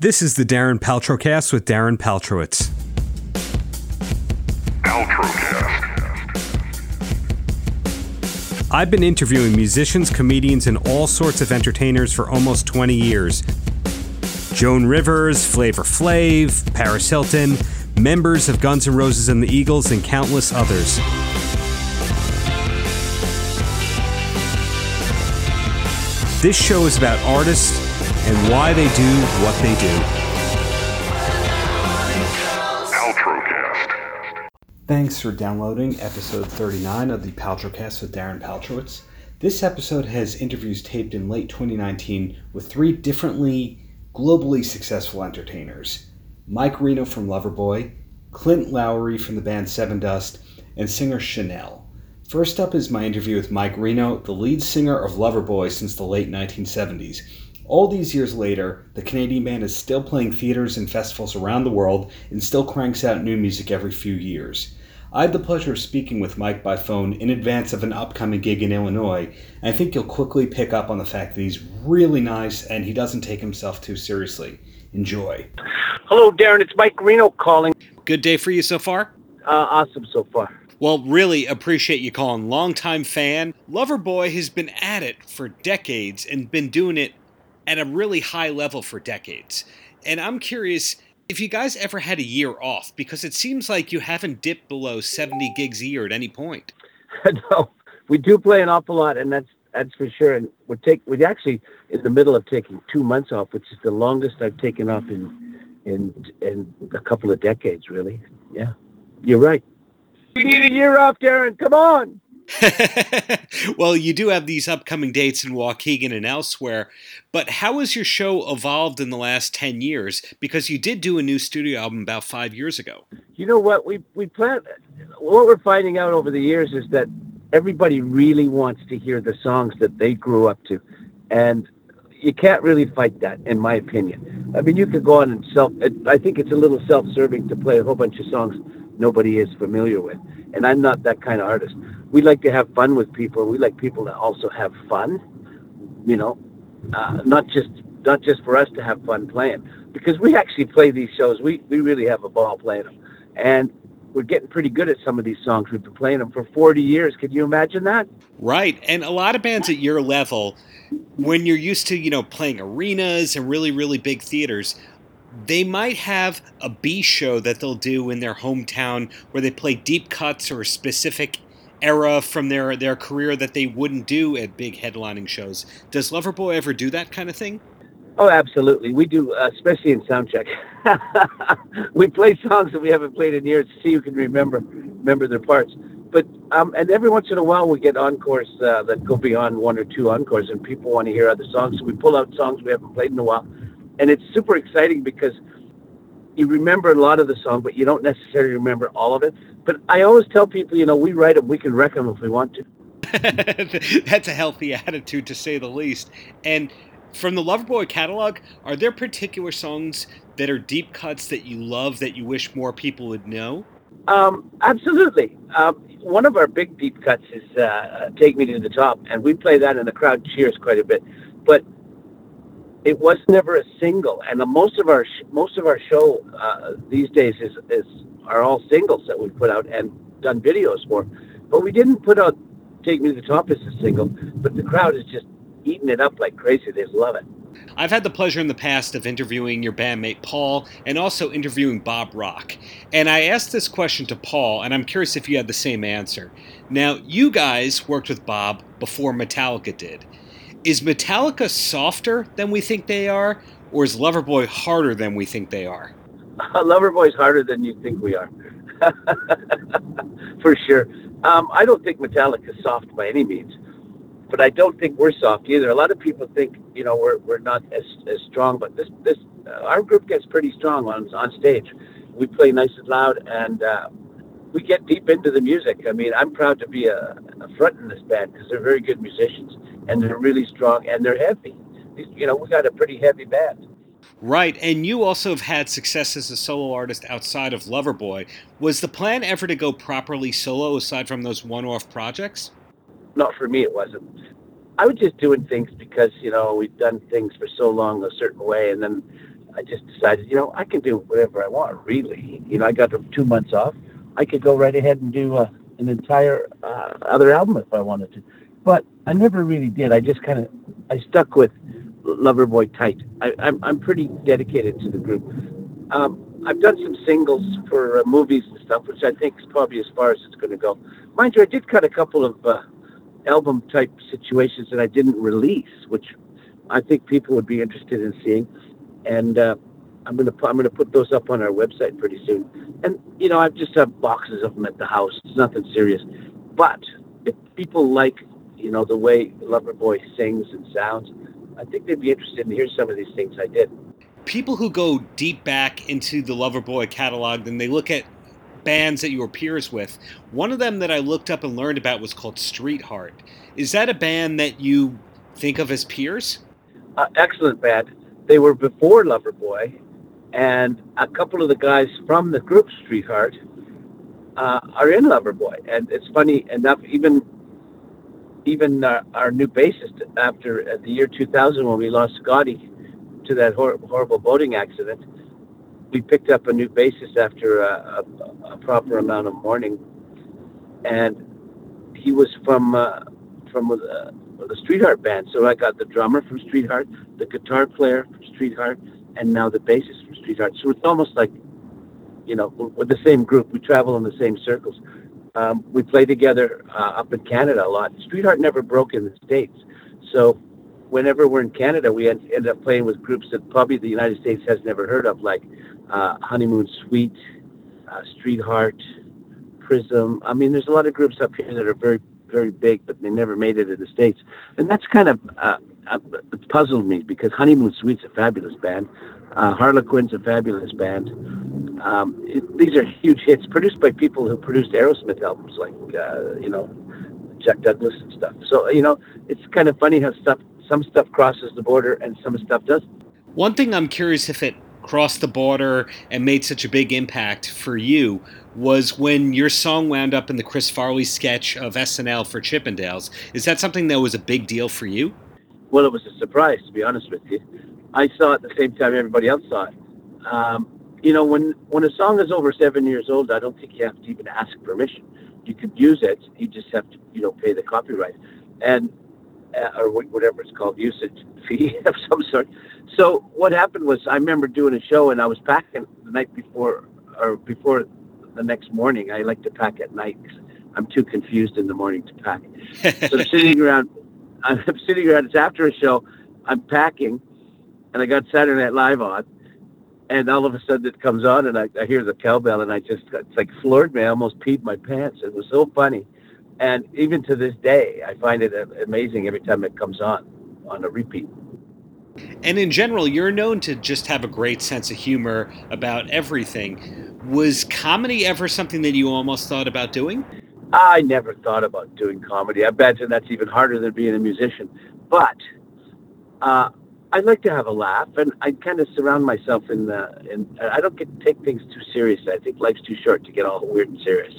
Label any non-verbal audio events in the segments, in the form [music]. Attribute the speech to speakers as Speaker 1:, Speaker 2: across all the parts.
Speaker 1: This is the Darren Paltrocast with Darren Paltrowitz.
Speaker 2: Paltrocast.
Speaker 1: I've been interviewing musicians, comedians, and all sorts of entertainers for almost 20 years. Joan Rivers, Flavor Flav, Paris Hilton, members of Guns N' Roses and the Eagles, and countless others. This show is about artists and why they do what they do.
Speaker 2: Paltrocast.
Speaker 1: Thanks for downloading episode 39 of the Paltrocast with Darren Paltrowitz. This episode has interviews taped in late 2019 with three differently globally successful entertainers Mike Reno from Loverboy, Clint Lowery from the band Sevendust, and singer Che'Nelle. First up is my interview with Mike Reno, the lead singer of Loverboy since the late 1970s. All these years later, the Canadian band is still playing theaters and festivals around the world and still cranks out new music every few years. I had the pleasure of speaking with Mike by phone in advance of an upcoming gig in Illinois, and I think you'll quickly pick up on the fact that he's really nice and he doesn't take himself too seriously. Enjoy.
Speaker 3: Hello, Darren. It's Mike Reno calling.
Speaker 1: Good day for you so far?
Speaker 3: Uh, awesome so far.
Speaker 1: Well, really appreciate you calling. Longtime fan. Loverboy has been at it for decades and been doing it at a really high level for decades. And I'm curious if you guys ever had a year off because it seems like you haven't dipped below 70 gigs a year at any point. [laughs]
Speaker 3: no, we do play an awful lot, and that's that's for sure. And we're take we're actually in the middle of taking two months off, which is the longest I've taken off in in in a couple of decades, really. Yeah, you're right. We need a year off, Darren. Come on. [laughs]
Speaker 1: well, you do have these upcoming dates in Waukegan and elsewhere, but how has your show evolved in the last 10 years? Because you did do a new studio album about five years ago.
Speaker 3: You know what? We, we plan, what we're finding out over the years is that everybody really wants to hear the songs that they grew up to. And you can't really fight that, in my opinion. I mean, you could go on and self, I think it's a little self serving to play a whole bunch of songs nobody is familiar with. And I'm not that kind of artist. We like to have fun with people. We like people to also have fun, you know, uh, not just not just for us to have fun playing. Because we actually play these shows. We, we really have a ball playing them. And we're getting pretty good at some of these songs. We've been playing them for 40 years. Can you imagine that?
Speaker 1: Right. And a lot of bands at your level, when you're used to, you know, playing arenas and really, really big theaters, they might have a B show that they'll do in their hometown where they play deep cuts or a specific era from their, their career that they wouldn't do at big headlining shows. Does Loverboy ever do that kind of thing?
Speaker 3: Oh, absolutely. We do, uh, especially in soundcheck. [laughs] we play songs that we haven't played in years to see who can remember remember their parts. But um, and every once in a while we get encores uh, that go beyond one or two encores, and people want to hear other songs. So we pull out songs we haven't played in a while and it's super exciting because you remember a lot of the song, but you don't necessarily remember all of it. But I always tell people, you know, we write them, we can wreck them if we want
Speaker 1: to. [laughs] That's a healthy [laughs] attitude, to say the least. And from the Loverboy catalog, are there particular songs that are deep cuts that you love that you wish more people would know?
Speaker 3: Um, absolutely. Um, one of our big deep cuts is uh, "Take Me to the Top," and we play that, and the crowd cheers quite a bit. But it was never a single, and most of our most of our show uh, these days is is are all singles that we put out and done videos for. But we didn't put out "Take Me to the Top" as a single, but the crowd is just eating it up like crazy. They love it.
Speaker 1: I've had the pleasure in the past of interviewing your bandmate Paul and also interviewing Bob Rock. And I asked this question to Paul, and I'm curious if you had the same answer. Now, you guys worked with Bob before Metallica did. Is Metallica softer than we think they are, or is Loverboy harder than we think they are? [laughs]
Speaker 3: Uh, Loverboy's harder than you think we are, [laughs] for sure. Um, I don't think Metallica's soft by any means, but I don't think we're soft either. A lot of people think you know we're we're not as as strong, but this this uh, our group gets pretty strong on on stage. We play nice and loud, and uh, we get deep into the music. I mean, I'm proud to be a, a front in this band because they're very good musicians and they're really strong and they're heavy. You know, we got a pretty heavy band.
Speaker 1: Right, and you also have had success as a solo artist outside of Loverboy. Was the plan ever to go properly solo aside from those one-off projects?
Speaker 3: Not for me, it wasn't. I was just doing things because you know we've done things for so long a certain way, and then I just decided, you know, I can do whatever I want. Really, you know, I got two months off. I could go right ahead and do uh, an entire uh, other album if I wanted to, but I never really did. I just kind of I stuck with Loverboy tight. I, I'm I'm pretty dedicated to the group. Um, I've done some singles for uh, movies and stuff, which I think is probably as far as it's going to go. Mind you, I did cut a couple of uh, album type situations that I didn't release, which I think people would be interested in seeing. And uh, I'm gonna I'm gonna put those up on our website pretty soon. And you know, I just have boxes of them at the house. It's nothing serious. But if people like you know the way Loverboy sings and sounds, I think they'd be interested in hearing some of these things I did
Speaker 1: people who go deep back into the Loverboy catalog, then they look at bands that you were peers with. One of them that I looked up and learned about was called Streetheart. Is that a band that you think of as peers?
Speaker 3: Uh, excellent band. They were before Loverboy, and a couple of the guys from the group Streetheart uh, are in Loverboy. And it's funny enough, even even uh, our new bassist after uh, the year 2000 when we lost Scotty to that hor- horrible boating accident, we picked up a new bassist after a, a, a proper amount of mourning, and he was from uh, from uh, the Streetheart band. So I got the drummer from Streetheart, the guitar player from Streetheart, and now the bassist from Streetheart. So it's almost like, you know, we're the same group. We travel in the same circles. Um, we play together uh, up in Canada a lot. Streetheart never broke in the States. So whenever we're in Canada, we end, end up playing with groups that probably the United States has never heard of, like uh, Honeymoon Suite, uh, Streetheart, Prism. I mean, there's a lot of groups up here that are very, very big, but they never made it in the States. And that's kind of uh, puzzled me because Honeymoon Suite's a fabulous band. Uh, Harlequin's a fabulous band. Um, it, these are huge hits produced by people who produced Aerosmith albums, like, uh, you know, Jack Douglas and stuff. So, you know, it's kind of funny how stuff some stuff crosses the border and some stuff doesn't.
Speaker 1: One thing I'm curious if it crossed the border and made such a big impact for you was when your song wound up in the Chris Farley sketch of SNL for Chippendales. Is that something that was a big deal for you?
Speaker 3: Well, it was a surprise, to be honest with you. I saw it at the same time everybody else saw it. Um, you know, when when a song is over seven years old, I don't think you have to even ask permission. You could use it. You just have to, you know, pay the copyright. And uh, or whatever it's called, usage fee [laughs] of some sort. So what happened was I remember doing a show and I was packing the night before or before the next morning. I like to pack at night because I'm too confused in the morning to pack. [laughs] so I'm sitting around. [laughs] I'm sitting around. It's after a show. I'm packing, and I got Saturday Night Live on, and all of a sudden it comes on, and I, I hear the cowbell, and I just it's like floored me. I almost peed my pants. It was so funny. And even to this day, I find it amazing every time it comes on, on a repeat.
Speaker 1: And in general, you're known to just have a great sense of humor about everything. Was comedy ever something that you almost thought about doing?
Speaker 3: I never thought about doing comedy. I imagine that's even harder than being a musician. But uh, I like to have a laugh, and I kind of surround myself in the. In, I don't get take things too seriously. I think life's too short to get all weird and serious.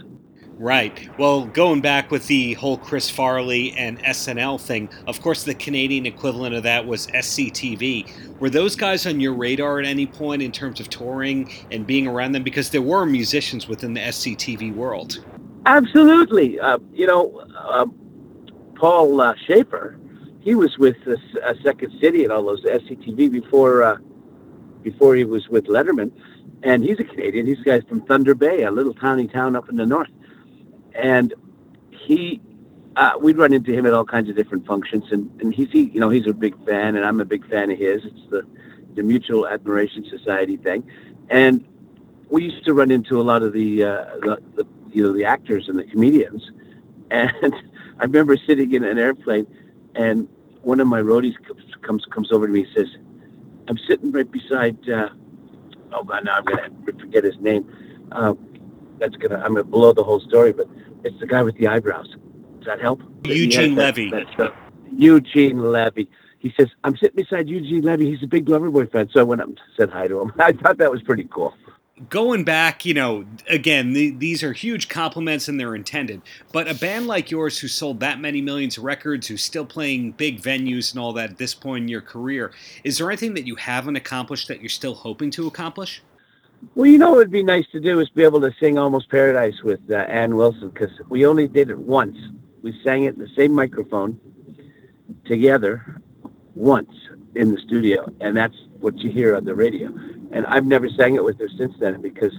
Speaker 1: Right. Well, going back with the whole Chris Farley and SNL thing, of course, the Canadian equivalent of that was SCTV. Were those guys on your radar at any point in terms of touring and being around them? Because there were musicians within the SCTV world.
Speaker 3: Absolutely. Uh, you know, uh, Paul uh, Shaffer, he was with uh, Second City and all those SCTV before uh, before he was with Letterman. And he's a Canadian. He's a guy from Thunder Bay, a little tiny town up in the north and he uh, we'd run into him at all kinds of different functions, and, and he's he, you know he's a big fan, and I'm a big fan of his. It's the the Mutual Admiration Society thing, and we used to run into a lot of the, uh, the, the you know the actors and the comedians, [laughs] and I remember sitting in an airplane, and one of my roadies comes comes, comes over to me and says, "I'm sitting right beside." Uh, oh God, now I'm gonna forget his name. Uh, that's gonna I'm gonna blow the whole story, but it's the guy with the eyebrows. Does that help?
Speaker 1: Eugene Levy.
Speaker 3: Eugene Levy. He says, I'm sitting beside Eugene Levy. He's a big Loverboy fan. So I went up and said hi to him. [laughs] I thought that was pretty cool.
Speaker 1: Going back, you know, again, the, these are huge compliments and they're intended. But a band like yours who sold that many millions of records, who's still playing big venues and all that at this point in your career, is there anything that you haven't accomplished that you're still hoping to accomplish?
Speaker 3: Well, you know what would be nice to do is be able to sing Almost Paradise with uh, Ann Wilson because we only did it once. We sang it in the same microphone together once in the studio, and that's what you hear on the radio. And I've never sang it with her since then because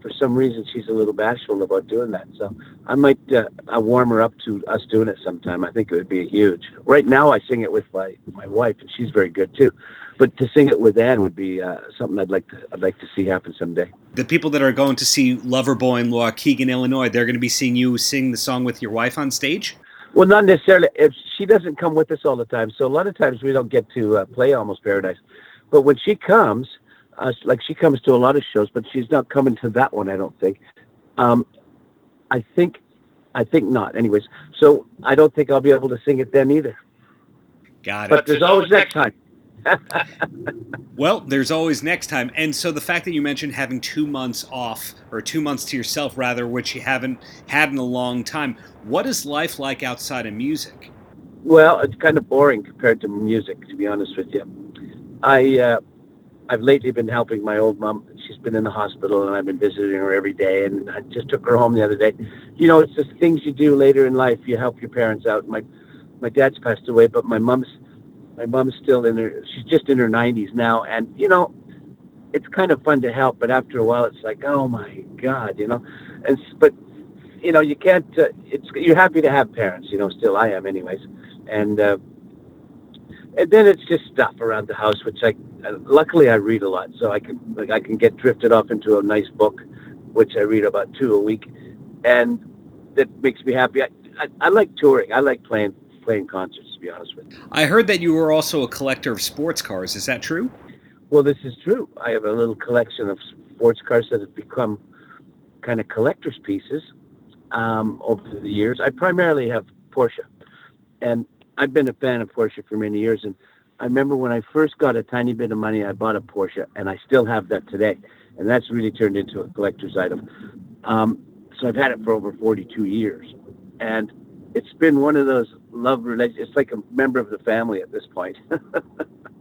Speaker 3: for some reason she's a little bashful about doing that. So I might uh, I'll warm her up to us doing it sometime. I think it would be huge. Right now I sing it with my my wife, and she's very good too. But to sing it with Ann would be uh, something I'd like to I'd like to see happen someday.
Speaker 1: The people that are going to see Loverboy in Waukegan, Illinois, they're going to be seeing you sing the song with your wife on stage.
Speaker 3: Well, not necessarily. If she doesn't come with us all the time, so a lot of times we don't get to uh, play Almost Paradise. But when she comes, uh, like she comes to a lot of shows, but she's not coming to that one. I don't think. Um, I think, I think not. Anyways, so I don't think I'll be able to sing it then either.
Speaker 1: Got it.
Speaker 3: But there's always next time.
Speaker 1: Well, there's always next time. And so the fact that you mentioned having two months off, or two months to yourself rather, which you haven't had in a long time, what is life like outside of music?
Speaker 3: Well, it's kind of boring compared to music, to be honest with you. I uh, I've lately been helping my old mom. She's been in the hospital, and I've been visiting her every day. And I just took her home the other day. You know, it's just things you do later in life. You help your parents out. My my dad's passed away, but my mom's my mom's still in her. She's just in her 90s now, and you know, it's kind of fun to help. But after a while, it's like, oh my god, you know. And but you know, you can't. Uh, it's you're happy to have parents. You know, still I am, anyways. And uh, and then it's just stuff around the house, which I luckily I read a lot, so I can like I can get drifted off into a nice book, which I read about two a week, and that makes me happy. I, I, I like touring. I like playing playing concerts. To be honest with you,
Speaker 1: I heard that you were also a collector of sports cars. Is that true?
Speaker 3: Well, this is true. I have a little collection of sports cars that have become kind of collector's pieces um, over the years. I primarily have Porsche, and I've been a fan of Porsche for many years, and I remember when I first got a tiny bit of money, I bought a Porsche, and I still have that today, and that's really turned into a collector's item. Um, so I've had it for over 42 years, and it's been one of those love relations. It's like a member of the family at this point. [laughs]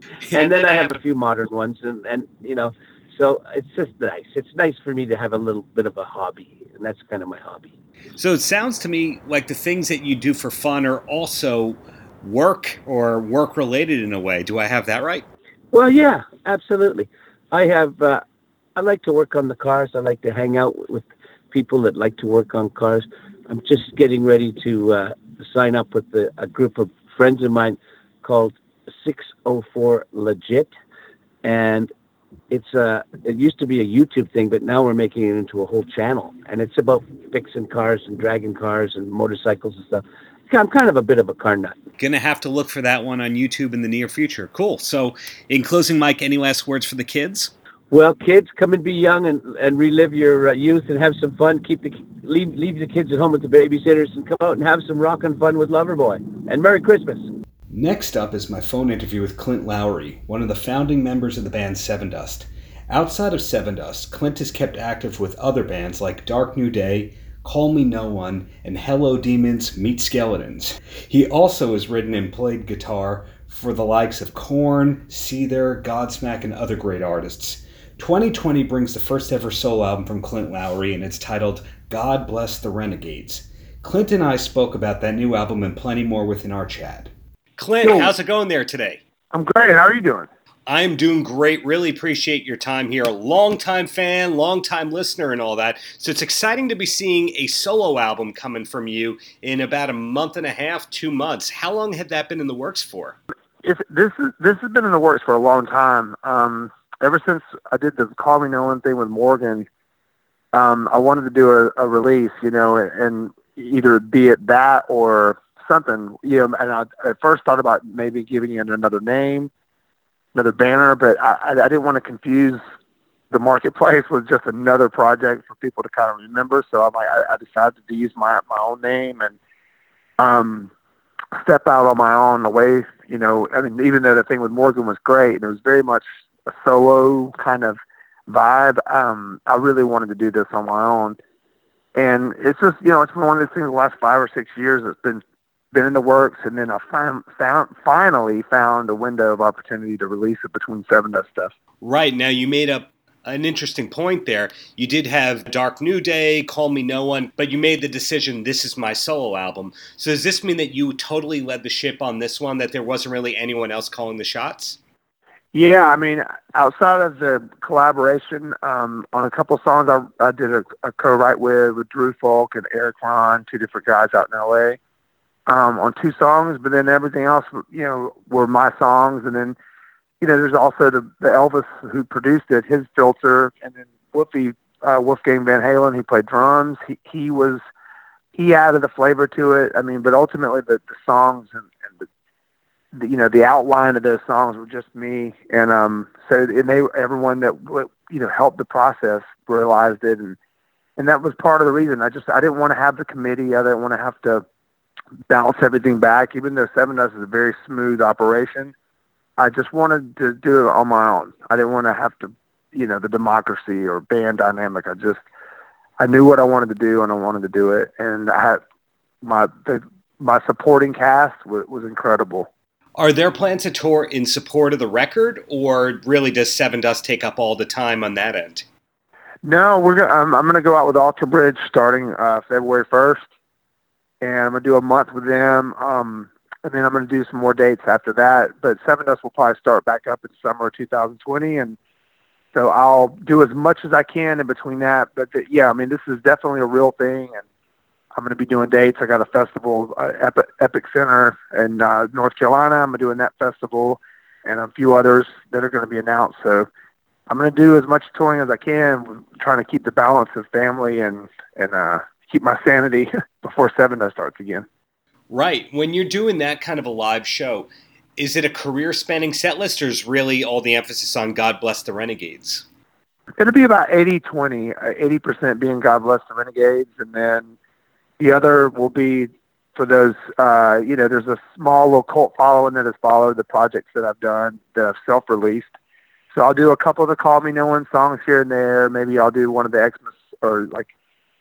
Speaker 3: [laughs] and then I have a few modern ones, and and you know, so it's just nice. It's nice for me to have a little bit of a hobby, and that's kind of my hobby.
Speaker 1: So it sounds to me like the things that you do for fun are also work or work related in a way. Do I have that right?
Speaker 3: Well, yeah, absolutely. I have. Uh, I like to work on the cars. I like to hang out with people that like to work on cars. I'm just getting ready to uh, sign up with the, a group of friends of mine called 604 Legit, and it's a. Uh, it used to be a YouTube thing, but now we're making it into a whole channel, and it's about fixing cars and dragging cars and motorcycles and stuff. I'm kind of a bit of a car nut.
Speaker 1: Gonna have to look for that one on YouTube in the near future. Cool. So, in closing, Mike, any last words for the kids?
Speaker 3: Well, kids, come and be young and, and relive your uh, youth and have some fun. Keep the leave leave the kids at home with the babysitters and come out and have some rockin' fun with Loverboy. And Merry Christmas.
Speaker 1: Next up is my phone interview with Clint Lowery, one of the founding members of the band Sevendust. Outside of Sevendust, Clint has kept active with other bands like Dark New Day, Call Me No One, and Hello Demons Meet Skeletons. He also has written and played guitar for the likes of Korn, Seether, Godsmack, and other great artists. 2020 brings the first ever solo album from Clint Lowery, and it's titled God Bless the Renegades. Clint and I spoke about that new album and plenty more within our chat. Clint, how's it going there today?
Speaker 2: I'm great. How are you doing?
Speaker 1: I'm doing great. Really appreciate your time here. Long-time fan, long-time listener, and all that. So it's exciting to be seeing a solo album coming from you in about a month and a half, two months. How long had that been in the works for?
Speaker 2: If this is this has been in the works for a long time. Um, ever since I did the Call Me No One thing with Morgan, um, I wanted to do a, a release, you know, and either be it that or something, you know. And I at first thought about maybe giving it another name another banner, but I, I, didn't want to confuse the marketplace [laughs] with just another project for people to kind of remember. So I'm like, I, I decided to use my my own name and um, step out on my own away. You know, I mean, even though the thing with Morgan was great, and it was very much solo kind of vibe. Um, I really wanted to do this on my own, and it's just you know it's been one of those things. The last five or six years, it's been been in the works, and then I find, found finally found a window of opportunity to release it between Sevendust stuff.
Speaker 1: Right now, you made up an interesting point there. You did have Dark New Day, Call Me No One, but you made the decision this is my solo album. So does this mean that you totally led the ship on this one, that there wasn't really anyone else calling the shots?
Speaker 2: Yeah, I mean, outside of the collaboration um, on a couple of songs, I, I did a, a co-write with with Drew Fulk and Erik Ron, two different guys out in L.A. Um, on two songs, but then everything else, you know, were my songs, and then you know, there's also the, the Elvis who produced it, his filter, and then Wolfie, uh, Wolfgang Van Halen, he played drums. He, he was, he added the flavor to it. I mean, but ultimately the, the songs and, you know, the outline of those songs were just me. And, um, so, and they, everyone that, you know, helped the process realized it. And, and that was part of the reason I just, I didn't want to have the committee. I didn't want to have to bounce everything back, even though Sevendust is a very smooth operation I just wanted to do it on my own. I didn't want to have to, you know, the democracy or band dynamic. I just, I knew what I wanted to do and I wanted to do it. And I had my, the, my supporting cast was, was incredible.
Speaker 1: Are there plans to tour in support of the record, or really does Sevendust take up all the time on that end?
Speaker 2: No, we're gonna. I'm, I'm gonna go out with Alter Bridge starting uh, February 1st, and I'm gonna do a month with them. Um, and then I'm going to do some more dates after that. But Sevendust will probably start back up in summer 2020, and so I'll do as much as I can in between that. But the, yeah, I mean, this is definitely a real thing, and I'm going to be doing dates. I got a festival, uh, Epic, Epicenter in uh, North Carolina. I'm going to doing that festival, and a few others that are going to be announced. So I'm going to do as much touring as I can, trying to keep the balance of family and and uh, keep my sanity [laughs] before Sevendust starts again.
Speaker 1: Right. When you're doing that kind of a live show, is it a career spanning set list or is really all the emphasis on God Bless the Renegades?
Speaker 2: It'll be about 80 20, 80% uh, being God Bless the Renegades, and then the other will be for those, uh, you know, there's a small little cult following that has followed the projects that I've done that I've self released. So I'll do a couple of the Call Me No One songs here and there. Maybe I'll do one of the Xmas or like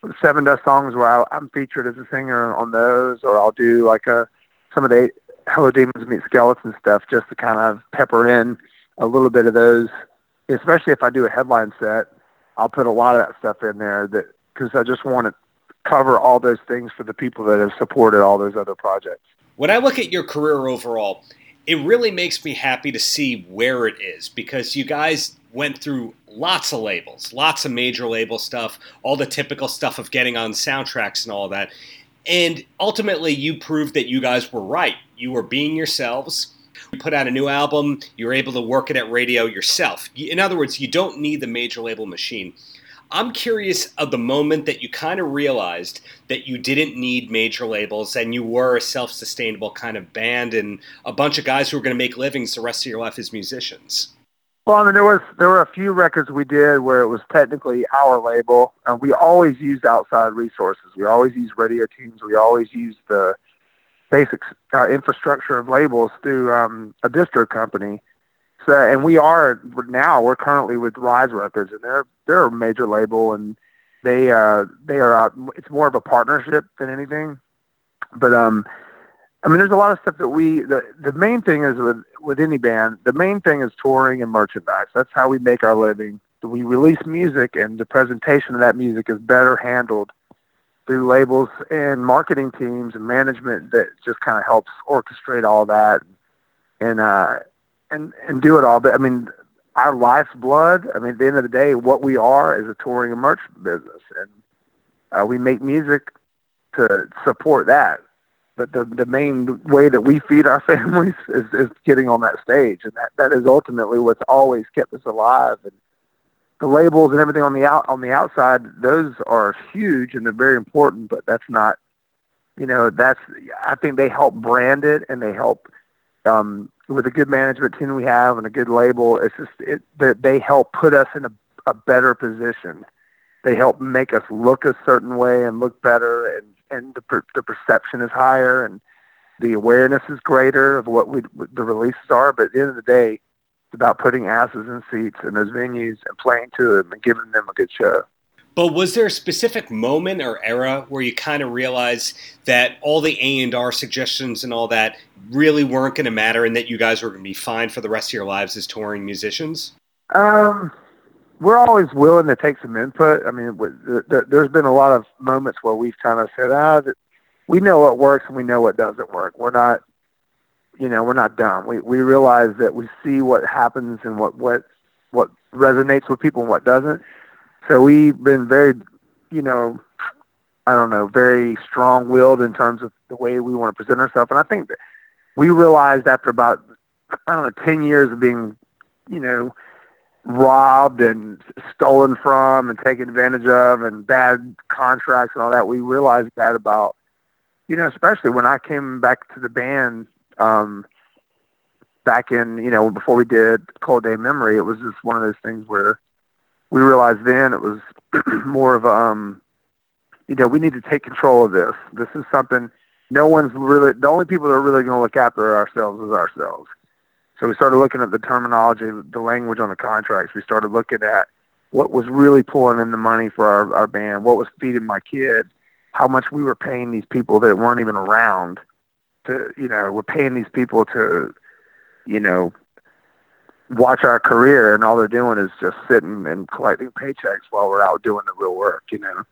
Speaker 2: Sevendust songs where I, am featured as a singer on those, or I'll do like a some of the Hello Demons Meet Skeleton stuff just to kind of pepper in a little bit of those. Especially if I do a headline set, I'll put a lot of that stuff in there that because I just want to cover all those things for the people that have supported all those other projects.
Speaker 1: When I look at your career overall, it really makes me happy to see where it is because you guys went through lots of labels, lots of major label stuff, all the typical stuff of getting on soundtracks and all that. And ultimately, you proved that you guys were right. You were being yourselves. You put out a new album, you were able to work it at radio yourself. In other words, you don't need the major label machine. I'm curious of the moment that you kind of realized that you didn't need major labels and you were a self sustainable kind of band and a bunch of guys who were going to make livings the rest of your life as musicians.
Speaker 2: Well, I mean, there was there were a few records we did where it was technically our label, and we always used outside resources. We always used radio teams. We always used the basic uh, infrastructure of labels through um, a distro company. So, and we are now we're currently with Rise Records, and they're they're a major label, and they uh, they are uh, it's more of a partnership than anything. But um, I mean, there's a lot of stuff that we. The the main thing is with with any band, the main thing is touring and merchandise. That's how we make our living. We release music, and the presentation of that music is better handled through labels and marketing teams and management that just kind of helps orchestrate all that and uh and and do it all. But I mean, our life's blood. I mean, at the end of the day, what we are is a touring and merch business, and uh, we make music to support that but the the main way that we feed our [laughs] families is, is getting on that stage, and that that is ultimately what's always kept us alive. And the labels and everything on the out on the outside, those are huge and they're very important, but that's not, you know, that's I think they help brand it and they help um, with a good management team we have and a good label. It's just it that they help put us in a, a better position. They help make us look a certain way and look better and and the per, the perception is higher and the awareness is greater of what we what the releases are. But at the end of the day, It's about putting asses in seats in those venues and playing to them and giving them a good show.
Speaker 1: But was there a specific moment or era where you kind of realized that all the A and R suggestions and all that really weren't going to matter, and that you guys were going to be fine for the rest of your lives as touring musicians?
Speaker 2: Um, we're always willing to take some input. I mean, there's been a lot of moments where we've kind of said, "Ah, we know what works and we know what doesn't work. We're not, you know, we're not dumb. We we realize that we see what happens and what what what resonates with people and what doesn't." So we've been very, you know, I don't know, very strong-willed in terms of the way we want to present ourselves. And I think that we realized after about, I don't know, 10 years of being, you know, robbed and stolen from and taken advantage of and bad contracts and all that, we realized that about, you know, especially when I came back to the band, um, back in, you know, before we did Cold Day Memory, it was just one of those things where we realized then it was [clears throat] more of um you know we need to take control of this. This is something no one's really the only people that are really going to look after ourselves is ourselves. So we started looking at the terminology the language on the contracts. We started looking at what was really pulling in the money for our, our band what was feeding my kid how much we were paying these people that weren't even around to you know we're paying these people to you know watch our career and all they're doing is just sitting and collecting paychecks while we're out doing the real work, you know.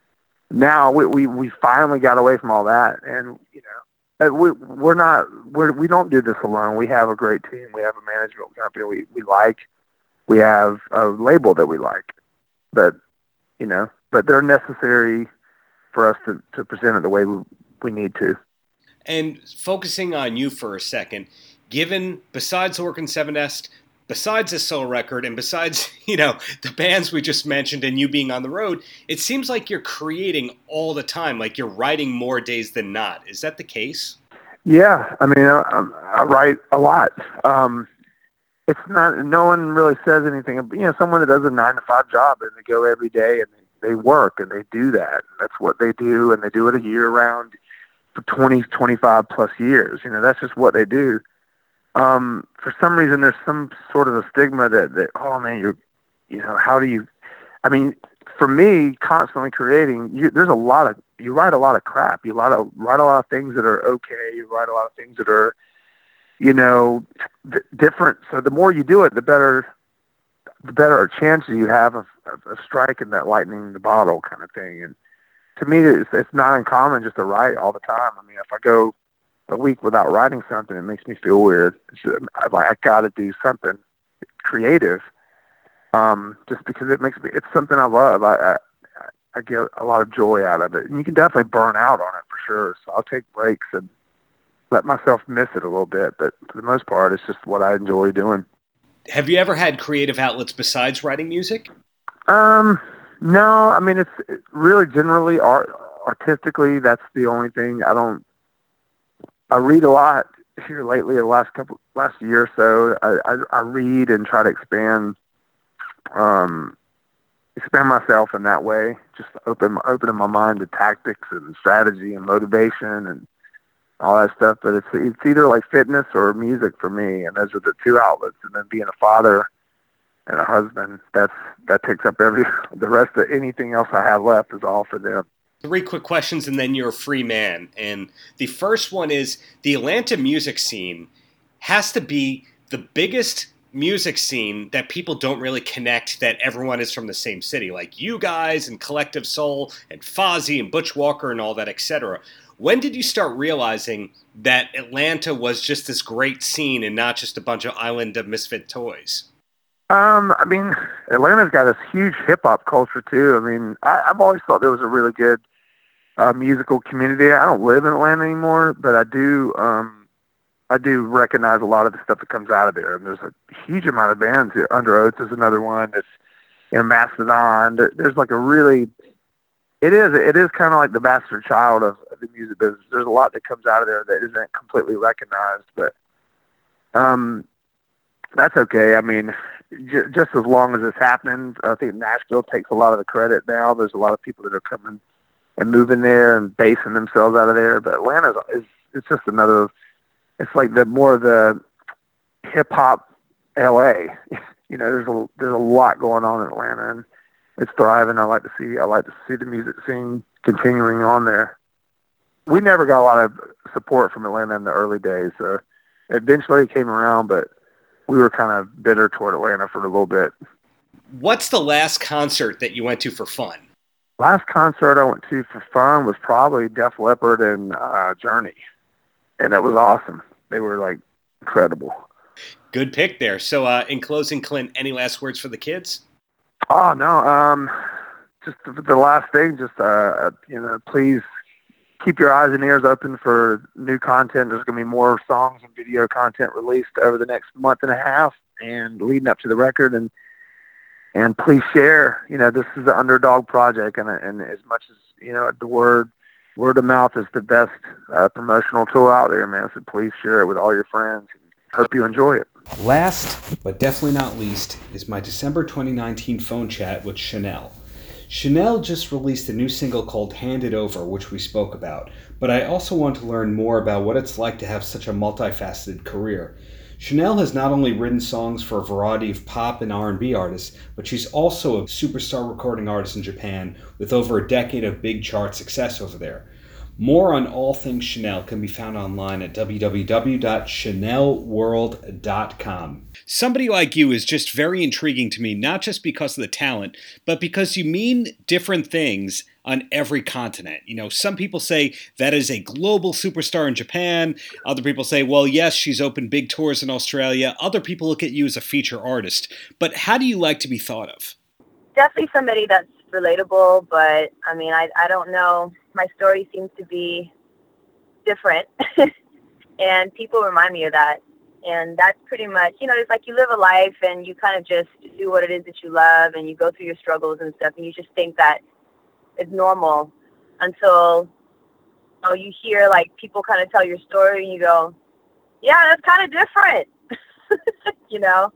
Speaker 2: Now we we, we finally got away from all that and you know we we're not we're we don't do this alone. We have a great team. We have a management company we, we like. We have a label that we like. But you know, but they're necessary for us to, to present it the way we, we need to.
Speaker 1: And focusing on you for a second, given besides Organ 7est, besides this solo record and besides [laughs] you know the bands we just mentioned and you being on the road it seems like you're creating all the time like you're writing more days than not. Is that the case?
Speaker 2: Yeah i mean i, I write a lot. Um, it's not no one really says anything you know someone that does a nine to five job and they go every day and they, they work and they do that. That's what they do and they do it a year round for 20 25 plus years. You know that's just what they do um, for some reason there's some sort of a stigma that, that oh man you're you know how do you i mean for me constantly creating you, there's a lot of you write a lot of crap. You lot of write a lot of things that are okay. You write a lot of things that are you know th- different. So the more you do it the better the better chances you have of, of, of striking that lightning in the bottle kind of thing. And to me it's, it's not uncommon just to write all the time. I mean if i go a week without writing something, it makes me feel weird. Like I got to do something creative, um, just because it makes me. It's something I love. I, I I get a lot of joy out of it, and you can definitely burn out on it for sure. So I'll take breaks and let myself miss it a little bit, but for the most part, it's just what I enjoy doing.
Speaker 1: Have you ever had creative outlets besides writing music?
Speaker 2: Um, no. I mean, it's really generally art artistically. That's the only thing. I don't I read a lot here lately. The last couple, last year or so, I, I, I read and try to expand, um, expand myself in that way. Just open opening my mind to tactics and strategy and motivation and all that stuff. But it's it's either like fitness or music for me, and those are the two outlets. And then being a father and a husband, that's that takes up every [laughs] the rest of anything else I have left is all for them
Speaker 1: three quick questions and then you're a free man. And the first one is the Atlanta music scene has to be the biggest music scene that people don't really connect that everyone is from the same city, like you guys and Collective Soul and Fozzy and Butch Walker and all that, etc. When did you start realizing that Atlanta was just this great scene and not just a bunch of island of misfit toys?
Speaker 2: Um, I mean, Atlanta's got this huge hip hop culture too. I mean, I, I've always thought there was a really good uh, musical community. I don't live in Atlanta anymore, but I do. Um, I do recognize a lot of the stuff that comes out of there. And there's a huge amount of bands. Here. Underoath is another one. That's you know Mastodon. There's like a really. It is. It is kind of like the bastard child of the music business. There's a lot that comes out of there that isn't completely recognized, but um, that's okay. I mean, j- just as long as it's happening, I think Nashville takes a lot of the credit now. There's a lot of people that are coming and moving there and basing themselves out of there. But Atlanta is it's just another. It's like the more of the hip hop L.A. [laughs] you know, there's a there's a lot going on in Atlanta, and it's thriving. I like to see I like to see the music scene continuing on there. We never got a lot of support from Atlanta in the early days. So eventually it came around, but we were kind of bitter toward Atlanta for a little bit.
Speaker 1: What's the last concert that you went to for fun?
Speaker 2: Last concert I went to for fun was probably Def Leppard and uh, Journey, and it was awesome. They were like incredible.
Speaker 1: Good pick there. So, uh, in closing, Clint, any last words for the kids?
Speaker 2: Oh no, um, just the, the last thing. Just uh, you know, please keep your eyes and ears open for new content. There's going to be more songs and video content released over the next month and a half, and leading up to the record. And and please share. You know, this is the underdog project, and and as much as you know, the word word of mouth is the best uh, promotional tool out there, man. So please share it with all your friends. Hope you enjoy it.
Speaker 1: Last, but definitely not least, is my December 2019 phone chat with Che'Nelle. Che'Nelle just released a new single called Hand It Over, which we spoke about, but I also want to learn more about what it's like to have such a multifaceted career. Che'Nelle has not only written songs for a variety of pop and R&B artists, but she's also a superstar recording artist in Japan with over a decade of big chart success over there. More on all things Che'Nelle can be found online at www.chanelworld.com. Somebody like you is just very intriguing to me, not just because of the talent, but because you mean different things on every continent. You know, some people say that is a global superstar in Japan. Other people say, well, yes, she's opened big tours in Australia. Other people look at you as a feature artist. But how do you like to be thought of?
Speaker 4: Definitely somebody that's relatable, but I mean, I, I don't know my story seems to be different. [laughs] and people remind me of that. And that's pretty much, you know, it's like you live a life and you kind of just do what it is that you love and you go through your struggles and stuff and you just think that it's normal until you, know, you hear like people kind of tell your story and you go, yeah, that's kind of different. [laughs] you know,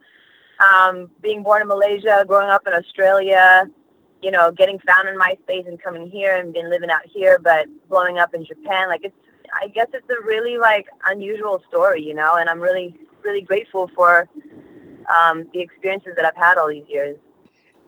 Speaker 4: um, being born in Malaysia, growing up in Australia, you know, getting found in MySpace and coming here and been living out here, but blowing up in Japan. Like it's, I guess it's a really like unusual story, you know, and I'm really, really grateful for um, the experiences that I've had all these years.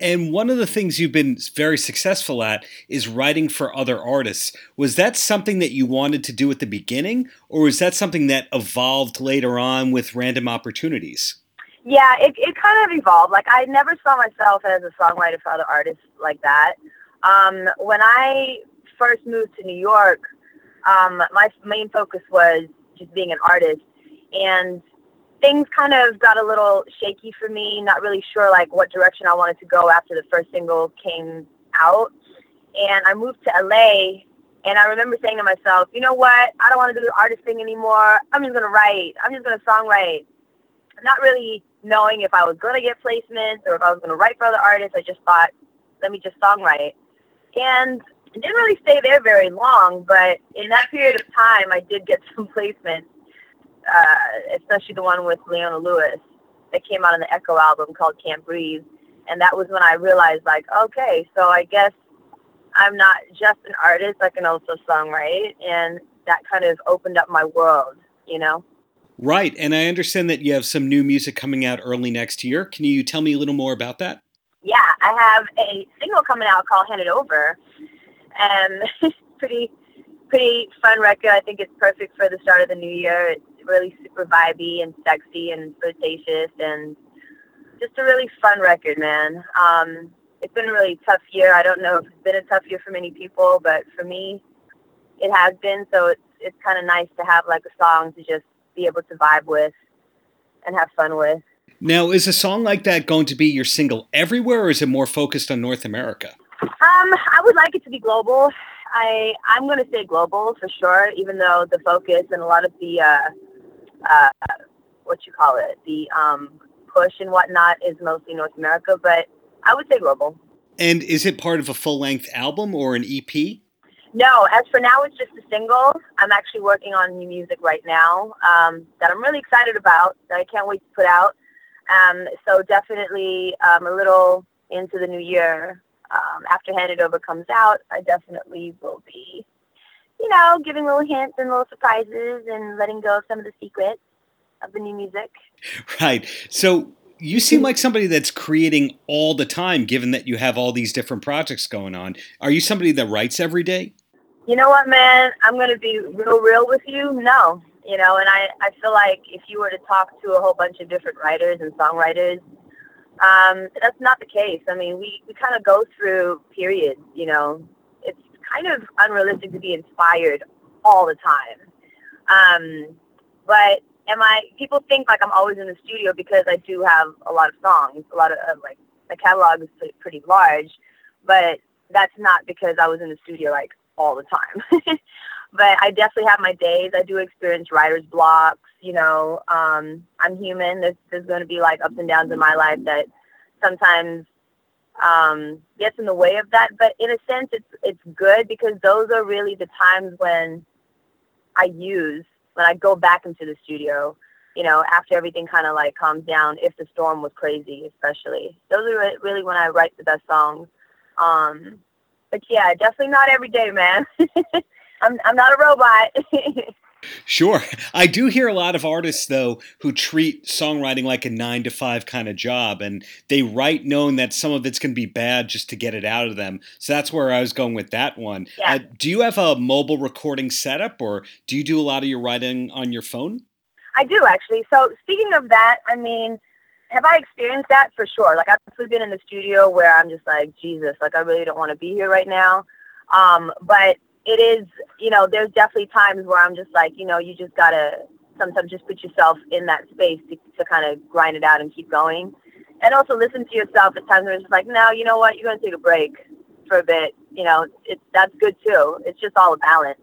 Speaker 1: And one of the things you've been very successful at is writing for other artists. Was that something that you wanted to do at the beginning, or was that something that evolved later on with random opportunities?
Speaker 4: Yeah, it, it kind of evolved. Like I never saw myself as a songwriter for other artists like that. Um, when I first moved to New York, um, my main focus was just being an artist, and things kind of got a little shaky for me. Not really sure like what direction I wanted to go after the first single came out, and I moved to LA. And I remember saying to myself, you know what? I don't want to do the artist thing anymore. I'm just gonna write. I'm just gonna songwrite. Not really knowing if I was going to get placements or if I was going to write for other artists. I just thought, let me just songwrite. And I didn't really stay there very long, but in that period of time, I did get [laughs] some placements, uh, especially the one with Leona Lewis that came out on the Echo album called Can't Breathe. And that was when I realized, like, okay, so I guess I'm not just an artist, I can also songwrite. And that kind of opened up my world, you know?
Speaker 1: Right. And I understand that you have some new music coming out early next year. Can you tell me a little more about that?
Speaker 4: Yeah, I have a single coming out called Hand It Over. And it's [laughs] pretty pretty fun record. I think it's perfect for the start of the new year. It's really super vibey and sexy and flirtatious and just a really fun record, man. Um, it's been a really tough year. I don't know if it's been a tough year for many people, but for me, it has been. So it's it's kind of nice to have like a song to just be able to vibe with and have fun with.
Speaker 1: Now, is a song like that going to be your single everywhere, or is it more focused on North America?
Speaker 4: Um, I would like it to be global. I I'm going to say global for sure, even though the focus and a lot of the uh, uh, what you call it, the um, push and whatnot is mostly North America, but I would say global.
Speaker 1: And is it part of a full length album or an EP?
Speaker 4: No, as for now, it's just a single. I'm actually working on new music right now um, that I'm really excited about, that I can't wait to put out. Um, so definitely um, a little into the new year. Um, after Hand It Over comes out, I definitely will be, you know, giving little hints and little surprises and letting go of some of the secrets of the new music.
Speaker 1: Right. So You seem like somebody that's creating all the time, given that you have all these different projects going on. Are you somebody that writes every day?
Speaker 4: You know what, man? I'm going to be real, real with you. No, you know, and I, I feel like if you were to talk to a whole bunch of different writers and songwriters, um, that's not the case. I mean, we, we kind of go through periods, you know, it's kind of unrealistic to be inspired all the time. Um, but am I, people think like I'm always in the studio because I do have a lot of songs, a lot of, of like, the catalog is pretty large, but that's not because I was in the studio like all the time. [laughs] but I definitely have my days. I do experience writer's blocks. You know, um, I'm human. There's, there's going to be like ups and downs in my life that sometimes um, gets in the way of that. But in a sense, it's it's good because those are really the times when I use when I go back into the studio. You know, after everything kind of like calms down, if the storm was crazy, especially those are really when I write the best songs. Um, but yeah, definitely not every day, man. [laughs] I'm I'm not a robot. [laughs]
Speaker 1: Sure. I do hear a lot of artists, though, who treat songwriting like a nine to five kind of job, and they write knowing that some of it's going to be bad just to get it out of them. So that's where I was going with that one. Yeah. Uh, do you have a mobile recording setup, or do you do a lot of your writing on your phone?
Speaker 4: I do, actually. So speaking of that, I mean, have I experienced that for sure? Like, I've actually been in the studio where I'm just like, Jesus, like, I really don't want to be here right now. Um, but it is, you know, there's definitely times where I'm just like, you know, you just gotta sometimes just put yourself in that space to, to kind of grind it out and keep going. And also listen to yourself at times where it's like, no, you know what, you're gonna take a break for a bit. You know, it's that's good too. It's just all a balance.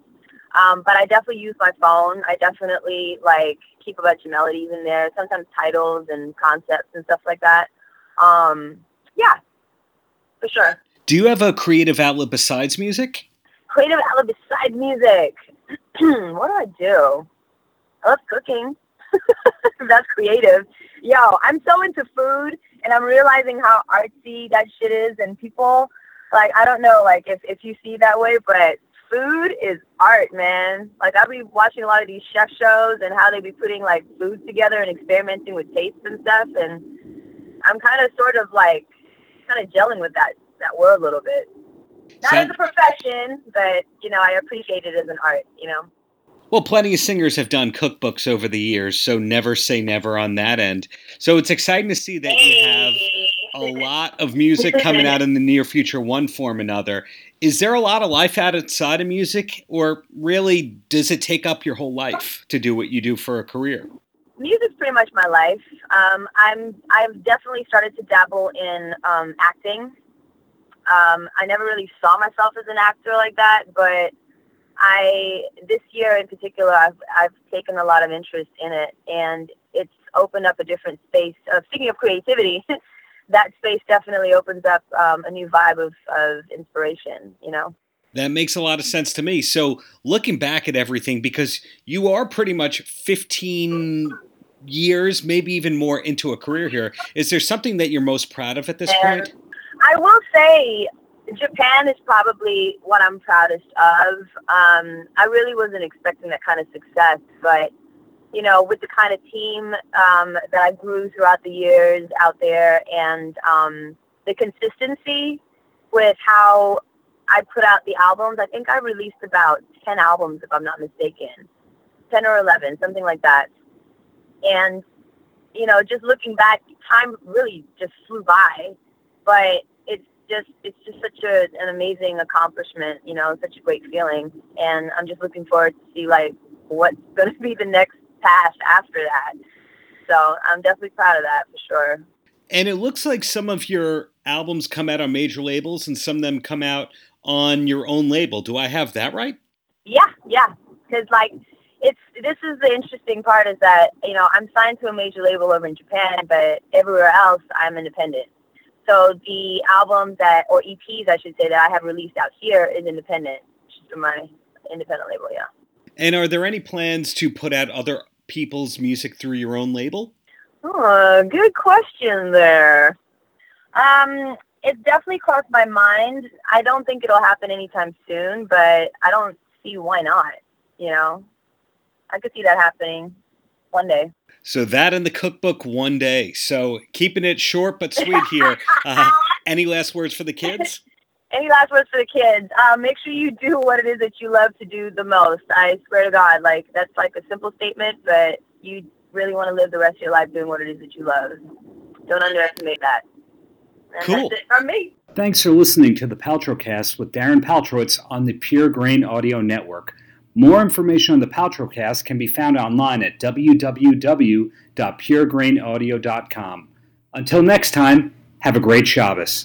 Speaker 4: Um, but I definitely use my phone. I definitely like keep a bunch of melodies in there, sometimes titles and concepts and stuff like that. Um, yeah, for sure.
Speaker 1: Do you have a creative outlet besides music?
Speaker 4: creative outlet besides music. [clears throat] what do I do? I love cooking. [laughs] That's creative. Yo, I'm so into food and I'm realizing how artsy that shit is and people like I don't know like if, if you see that way, but food is art, man. Like I'll be watching a lot of these chef shows and how they be putting like food together and experimenting with tastes and stuff and I'm kind of sort of like kind of gelling with that that world a little bit. Not as a profession, but you know, I appreciate it as an art. You know.
Speaker 1: Well, plenty of singers have done cookbooks over the years, so never say never on that end. So it's exciting to see that hey. you have a lot of music coming out [laughs] in the near future, one form or another. Is there a lot of life outside of music, or really does it take up your whole life to do what you do for a career?
Speaker 4: Music's pretty much my life. Um, I'm I've definitely started to dabble in um, acting um, I never really saw myself as an actor like that, but I this year in particular, I've I've taken a lot of interest in it, and it's opened up a different space. Speaking of creativity, [laughs] that space definitely opens up um, a new vibe of of inspiration. You know.
Speaker 1: That makes a lot of sense to me. So, looking back at everything, because you are pretty much 15 years, maybe even more into a career here, is there something that you're most proud of at this and, point?
Speaker 4: I will say Japan is probably what I'm proudest of. Um, I really wasn't expecting that kind of success, but you know, with the kind of team um, that I grew throughout the years out there, and um, the consistency with how I put out the albums. I think I released about ten albums, if I'm not mistaken, ten or eleven, something like that. And you know, just looking back, time really just flew by but it's just it's just such a, an amazing accomplishment, you know, such a great feeling, and I'm just looking forward to see like what's going to be the next path after that. So I'm definitely proud of that for sure.
Speaker 1: And it looks like some of your albums come out on major labels, and some of them come out on your own label. Do I have that right?
Speaker 4: Yeah, yeah. Because like it's this is the interesting part is that you know I'm signed to a major label over in Japan, but everywhere else I'm independent. So the albums that, or EPs, I should say, that I have released out here is independent, just my independent label, yeah.
Speaker 1: And are there any plans to put out other people's music through your own label?
Speaker 4: Oh, good question there. Um, it's definitely crossed my mind. I don't think it'll happen anytime soon, but I don't see why not. You know, I could see that happening. one day.
Speaker 1: So that in the cookbook one day. So keeping it short but sweet here. [laughs] Uh, any last words for the kids?
Speaker 4: Any last words for the kids? Um, make sure you do what it is that you love to do the most. I swear to God, like that's like a simple statement, but you really want to live the rest of your life doing what it is that you love. Don't underestimate that. And
Speaker 1: Cool.
Speaker 4: That's it from me.
Speaker 1: Thanks for listening to the Paltrocast with Darren Paltrowitz on the Pure Grain Audio Network. More information on the Paltrocast can be found online at www.puregrainaudio.com. Until next time, have a great Shabbos.